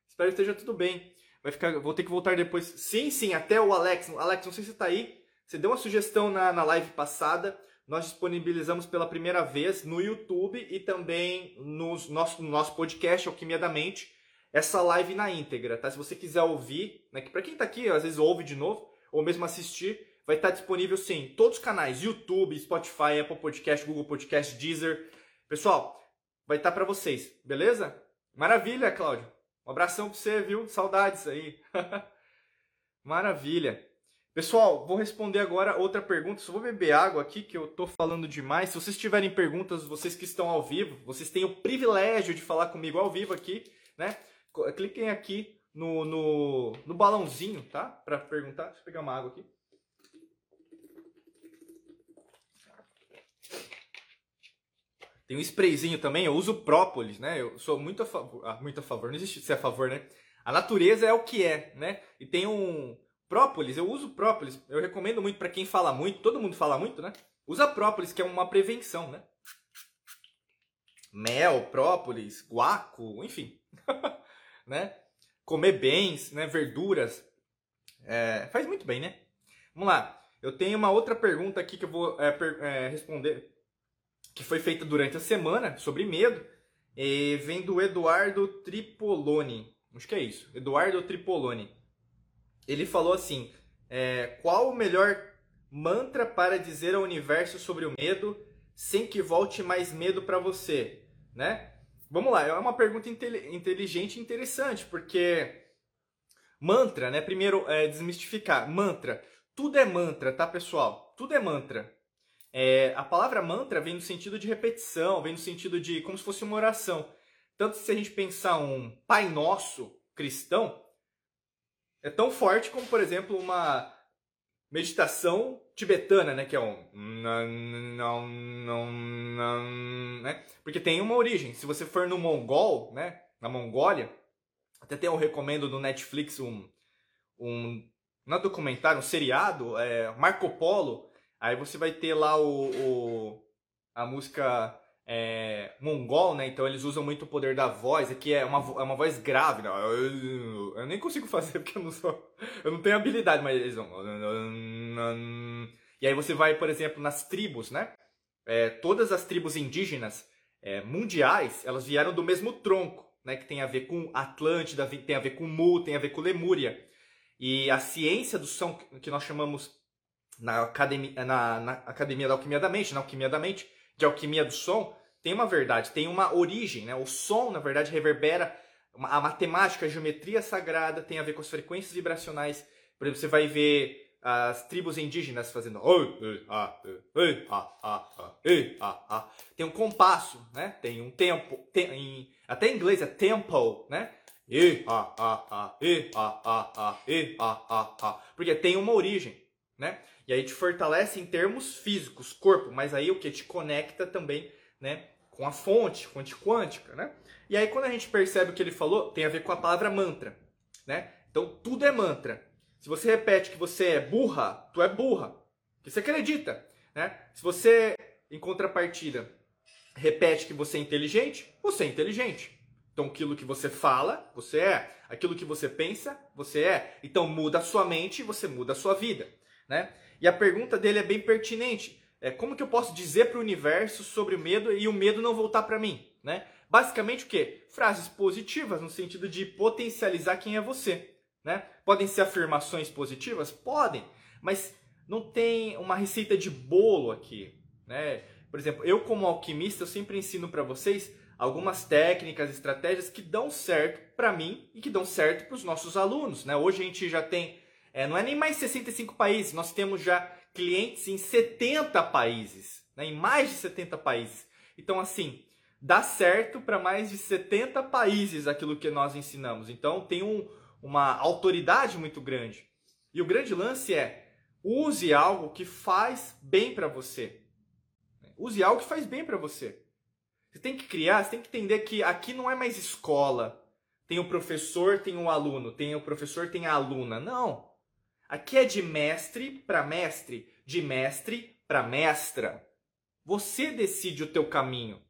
Speaker 1: Espero que esteja tudo bem. Vai ficar... Vou ter que voltar depois. Sim, sim, até o Alex. Alex, não sei se você está aí. Você deu uma sugestão na, na live passada. Nós disponibilizamos pela primeira vez no YouTube e também no nosso, no nosso podcast, Alquimia da Mente, essa live na íntegra, tá? Se você quiser ouvir, né? Que para quem está aqui, às vezes ouve de novo, ou mesmo assistir, vai estar disponível sim em todos os canais, YouTube, Spotify, Apple Podcast, Google Podcast, Deezer. Pessoal, vai estar para vocês, beleza? Maravilha, Cláudio. Um abração para você, viu? Saudades aí. Maravilha. Pessoal, vou responder agora outra pergunta. Só vou beber água aqui, que eu tô falando demais. Se vocês tiverem perguntas, vocês que estão ao vivo, vocês têm o privilégio de falar comigo ao vivo aqui, né? Cliquem aqui no, no, no balãozinho, tá? Para perguntar. Deixa eu pegar uma água aqui. Tem um sprayzinho também, eu uso própolis, né? Eu sou muito a favor, ah, muito a favor, não existe ser a favor, né? A natureza é o que é, né? E tem um própolis, eu uso própolis, eu recomendo muito para quem fala muito, todo mundo fala muito, né? Usa própolis, que é uma prevenção, né? Mel, própolis, guaco, enfim, né? Comer bens, né? Verduras, é, faz muito bem, né? Vamos lá. Eu tenho uma outra pergunta aqui que eu vou é, per, é, responder que foi feita durante a semana sobre medo, e vem do Eduardo Tripoloni. Acho que é isso, Eduardo Tripoloni. Ele falou assim: é, qual o melhor mantra para dizer ao universo sobre o medo sem que volte mais medo para você, né? Vamos lá, é uma pergunta inteligente e interessante, porque mantra, né? Primeiro, é, desmistificar. Mantra. Tudo é mantra, tá, pessoal? Tudo é mantra. É, a palavra mantra vem no sentido de repetição, vem no sentido de como se fosse uma oração. Tanto se a gente pensar um Pai Nosso cristão, é tão forte como, por exemplo, uma meditação tibetana, né, que é um não não não, né? Porque tem uma origem. Se você for no Mongol, né, na Mongólia, até tem eu recomendo no Netflix um um não é documentário, um seriado, é Marco Polo, Aí você vai ter lá o, o a música é, mongol, né? Então eles usam muito o poder da voz. Aqui é uma, é uma voz grave. Né? Eu, eu, nem consigo fazer porque eu não sou, eu não tenho habilidade, mas eles vão. E aí você vai, por exemplo, nas tribos, né? É, todas as tribos indígenas é, mundiais, elas vieram do mesmo tronco, né? Que tem a ver com Atlântida, tem a ver com Mu, tem a ver com Lemúria. E a ciência do som que nós chamamos na academia, na, na academia da alquimia da mente, na alquimia da mente, de alquimia do som, tem uma verdade, tem uma origem, né? O som, na verdade, reverbera a matemática, a geometria sagrada tem a ver com as frequências vibracionais. Por exemplo, você vai ver as tribos indígenas fazendo tem um compasso, né? Tem um tempo, tem, em, até em inglês é tempo, né? Porque tem uma origem, né? E aí te fortalece em termos físicos, corpo, mas aí o que te conecta também, né, com a fonte, fonte quântica, né? E aí quando a gente percebe o que ele falou, tem a ver com a palavra mantra, né? Então tudo é mantra. Se você repete que você é burra, tu é burra, que você acredita, né? Se você em contrapartida repete que você é inteligente, você é inteligente. Então aquilo que você fala, você é. Aquilo que você pensa, você é. Então muda a sua mente, você muda a sua vida, né? E a pergunta dele é bem pertinente. É, como que eu posso dizer para o universo sobre o medo e o medo não voltar para mim? Né? Basicamente o quê? Frases positivas, no sentido de potencializar quem é você. Né? Podem ser afirmações positivas? Podem, mas não tem uma receita de bolo aqui. Né? Por exemplo, eu como alquimista, eu sempre ensino para vocês algumas técnicas, estratégias que dão certo para mim e que dão certo para os nossos alunos. Né? Hoje a gente já tem é, não é nem mais 65 países, nós temos já clientes em 70 países, né, em mais de 70 países. Então, assim, dá certo para mais de 70 países aquilo que nós ensinamos. Então tem um, uma autoridade muito grande. E o grande lance é use algo que faz bem para você. Use algo que faz bem para você. Você tem que criar, você tem que entender que aqui não é mais escola. Tem o professor, tem o aluno, tem o professor, tem a aluna. Não. Aqui é de mestre para mestre, de mestre para mestra. Você decide o teu caminho.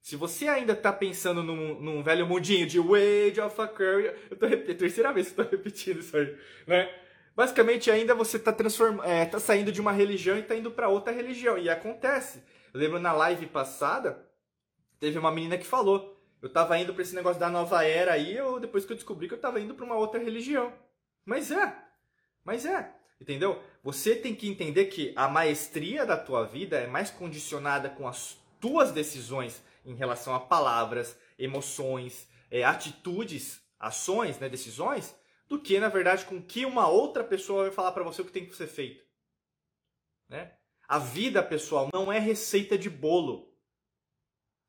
Speaker 1: Se você ainda está pensando num, num, velho mundinho de Wage of Aquarius, eu tô repetindo, terceira vez que estou repetindo isso aí, né? Basicamente, ainda você está é, tá saindo de uma religião e está indo para outra religião. E acontece. Eu lembro na live passada, teve uma menina que falou: eu estava indo para esse negócio da nova era aí, eu, depois que eu descobri que eu estava indo para uma outra religião. Mas é, mas é, entendeu? Você tem que entender que a maestria da tua vida é mais condicionada com as tuas decisões em relação a palavras, emoções, é, atitudes, ações, né, decisões, do que, na verdade, com que uma outra pessoa vai falar para você o que tem que ser feito. Né? A vida, pessoal, não é receita de bolo.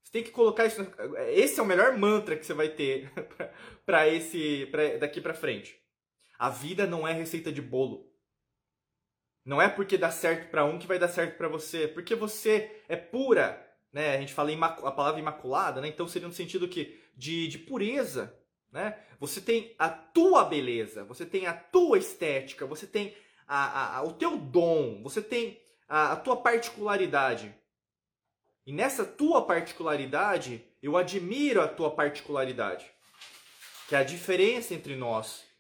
Speaker 1: Você tem que colocar isso. Esse é o melhor mantra que você vai ter para esse pra, daqui para frente. A vida não é receita de bolo. Não é porque dá certo para um que vai dar certo para você, porque você é pura, né? A gente fala a palavra imaculada, né? Então seria no sentido que de, de pureza, né? Você tem a tua beleza, você tem a tua estética, você tem a, a, o teu dom, você tem a, a tua particularidade. E nessa tua particularidade, eu admiro a tua particularidade, que é a diferença entre nós.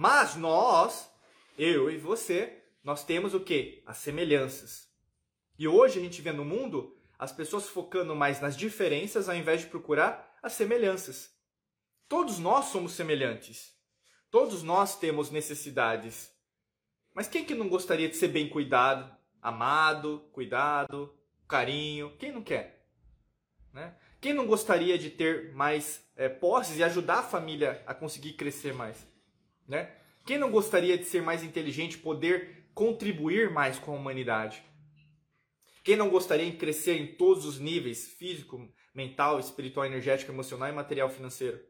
Speaker 1: Mas nós, eu e você, nós temos o que? As semelhanças. E hoje a gente vê no mundo as pessoas focando mais nas diferenças ao invés de procurar as semelhanças. Todos nós somos semelhantes. Todos nós temos necessidades. Mas quem que não gostaria de ser bem cuidado, amado, cuidado, carinho? Quem não quer? Né? Quem não gostaria de ter mais é, posses e ajudar a família a conseguir crescer mais? Né? Quem não gostaria de ser mais inteligente, poder contribuir mais com a humanidade? Quem não gostaria de crescer em todos os níveis físico, mental, espiritual, energético, emocional e material financeiro?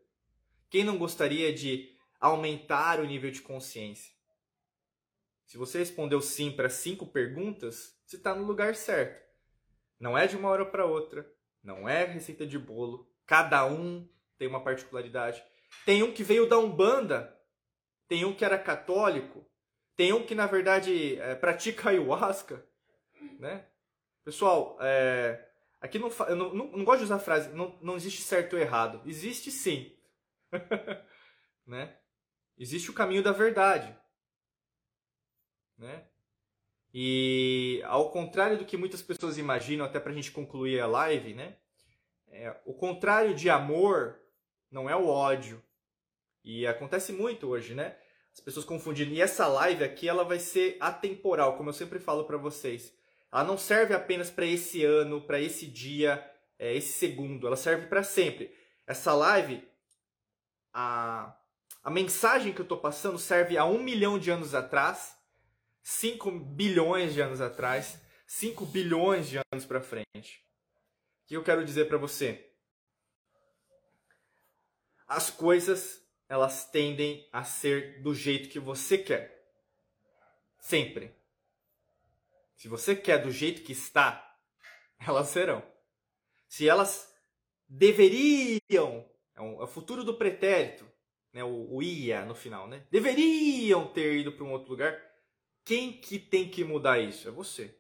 Speaker 1: Quem não gostaria de aumentar o nível de consciência? Se você respondeu sim para cinco perguntas, você está no lugar certo. Não é de uma hora para outra, não é receita de bolo. Cada um tem uma particularidade. Tem um que veio da Umbanda, tem um que era católico, tem um que na verdade é, pratica ayahuasca, né? Pessoal, é, aqui não, eu não, não, não, gosto de usar a frase não, não existe certo ou errado. Existe sim. né? Existe o caminho da verdade. Né? E ao contrário do que muitas pessoas imaginam, até para a gente concluir a live, né? É, o contrário de amor não é o ódio. E acontece muito hoje, né? As pessoas confundindo. E essa live aqui, ela vai ser atemporal, como eu sempre falo para vocês. Ela não serve apenas para esse ano, para esse dia, é, esse segundo. Ela serve para sempre. Essa live, a, a mensagem que eu estou passando serve a um milhão de anos atrás, 5 bilhões de anos atrás, 5 bilhões de anos para frente. O que eu quero dizer para você? As coisas elas tendem a ser do jeito que você quer. Sempre. Se você quer do jeito que está, elas serão. Se elas deveriam, é, é o futuro do pretérito, né, o, o ia no final, né? Deveriam ter ido para um outro lugar. Quem que tem que mudar isso? É você.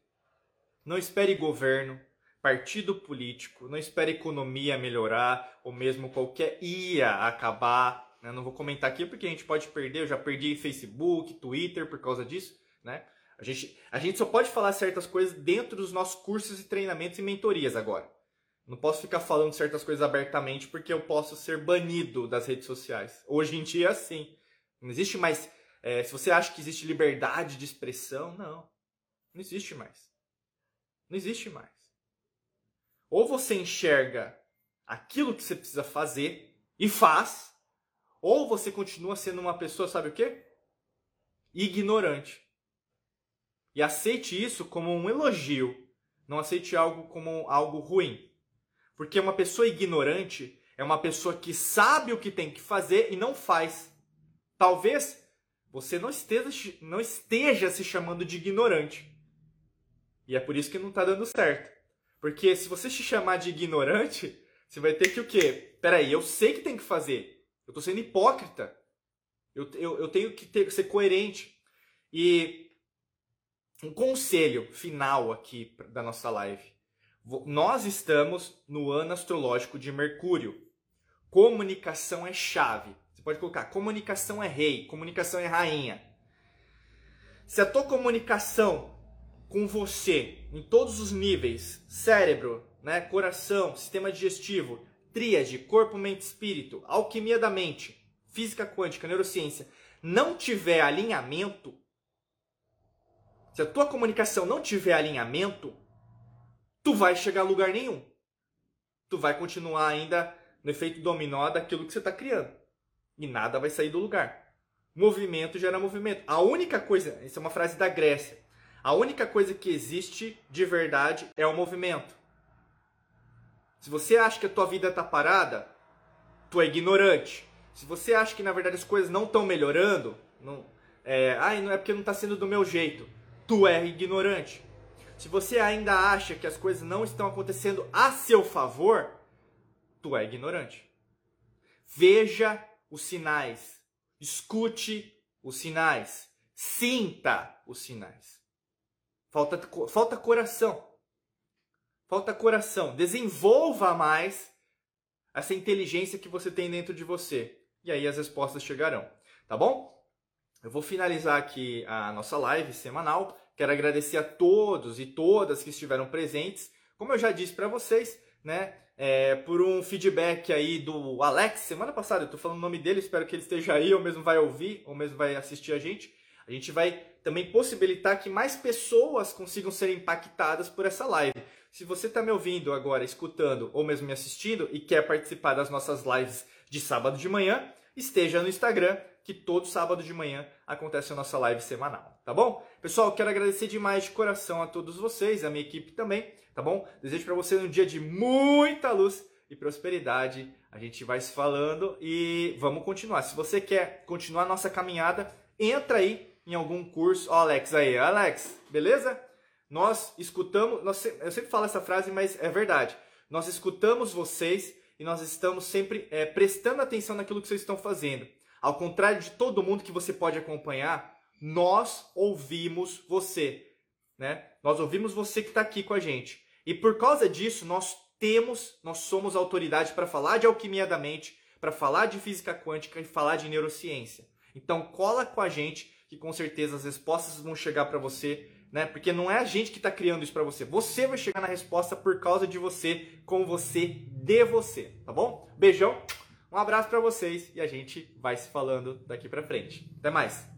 Speaker 1: Não espere governo, partido político, não espere economia melhorar ou mesmo qualquer ia acabar. Né? Não vou comentar aqui porque a gente pode perder. Eu já perdi Facebook, Twitter por causa disso, né? A gente, a gente só pode falar certas coisas dentro dos nossos cursos e treinamentos e mentorias agora. Não posso ficar falando certas coisas abertamente porque eu posso ser banido das redes sociais. Hoje em dia, sim. Não existe mais. É, se você acha que existe liberdade de expressão, não. Não existe mais. Não existe mais. Ou você enxerga aquilo que você precisa fazer e faz, ou você continua sendo uma pessoa, sabe o quê? Ignorante. E aceite isso como um elogio. Não aceite algo como algo ruim. Porque uma pessoa ignorante é uma pessoa que sabe o que tem que fazer e não faz. Talvez você não esteja, não esteja se chamando de ignorante. E é por isso que não está dando certo. Porque se você se chamar de ignorante, você vai ter que o quê? Peraí, eu sei que tem que fazer. Eu estou sendo hipócrita. Eu, eu, eu tenho que ter, ser coerente. E um conselho final aqui da nossa live. Nós estamos no ano astrológico de Mercúrio. Comunicação é chave. Você pode colocar comunicação é rei, comunicação é rainha. Se a tua comunicação com você em todos os níveis, cérebro, né, coração, sistema digestivo, tríade, corpo, mente, espírito, alquimia da mente, física quântica, neurociência, não tiver alinhamento, se a tua comunicação não tiver alinhamento, tu vai chegar a lugar nenhum. Tu vai continuar ainda no efeito dominó daquilo que você está criando. E nada vai sair do lugar. Movimento gera movimento. A única coisa, isso é uma frase da Grécia, a única coisa que existe de verdade é o movimento. Se você acha que a tua vida está parada, tu é ignorante. Se você acha que na verdade as coisas não estão melhorando, não, é, ai, não é porque não está sendo do meu jeito, tu é ignorante. Se você ainda acha que as coisas não estão acontecendo a seu favor, tu é ignorante. Veja os sinais, escute os sinais, sinta os sinais. Falta, falta coração. Falta coração. Desenvolva mais essa inteligência que você tem dentro de você. E aí as respostas chegarão. Tá bom? Eu vou finalizar aqui a nossa live semanal. Quero agradecer a todos e todas que estiveram presentes. Como eu já disse para vocês, né? É, por um feedback aí do Alex, semana passada, eu estou falando o nome dele, espero que ele esteja aí, ou mesmo vai ouvir, ou mesmo vai assistir a gente. A gente vai também possibilitar que mais pessoas consigam ser impactadas por essa live. Se você está me ouvindo agora, escutando ou mesmo me assistindo e quer participar das nossas lives de sábado de manhã, esteja no Instagram, que todo sábado de manhã acontece a nossa live semanal, tá bom? Pessoal, quero agradecer demais de coração a todos vocês, a minha equipe também, tá bom? Desejo para você um dia de muita luz e prosperidade. A gente vai se falando e vamos continuar. Se você quer continuar a nossa caminhada, entra aí em algum curso. Ó, Alex aí, Alex, beleza? Nós escutamos, nós, eu sempre falo essa frase, mas é verdade. Nós escutamos vocês e nós estamos sempre é, prestando atenção naquilo que vocês estão fazendo. Ao contrário de todo mundo que você pode acompanhar, nós ouvimos você, né? Nós ouvimos você que está aqui com a gente. E por causa disso, nós temos, nós somos autoridade para falar de alquimia da mente, para falar de física quântica e falar de neurociência. Então cola com a gente que com certeza as respostas vão chegar para você, né? Porque não é a gente que está criando isso para você. Você vai chegar na resposta por causa de você, com você, de você, tá bom? Beijão, um abraço para vocês e a gente vai se falando daqui para frente. Até mais.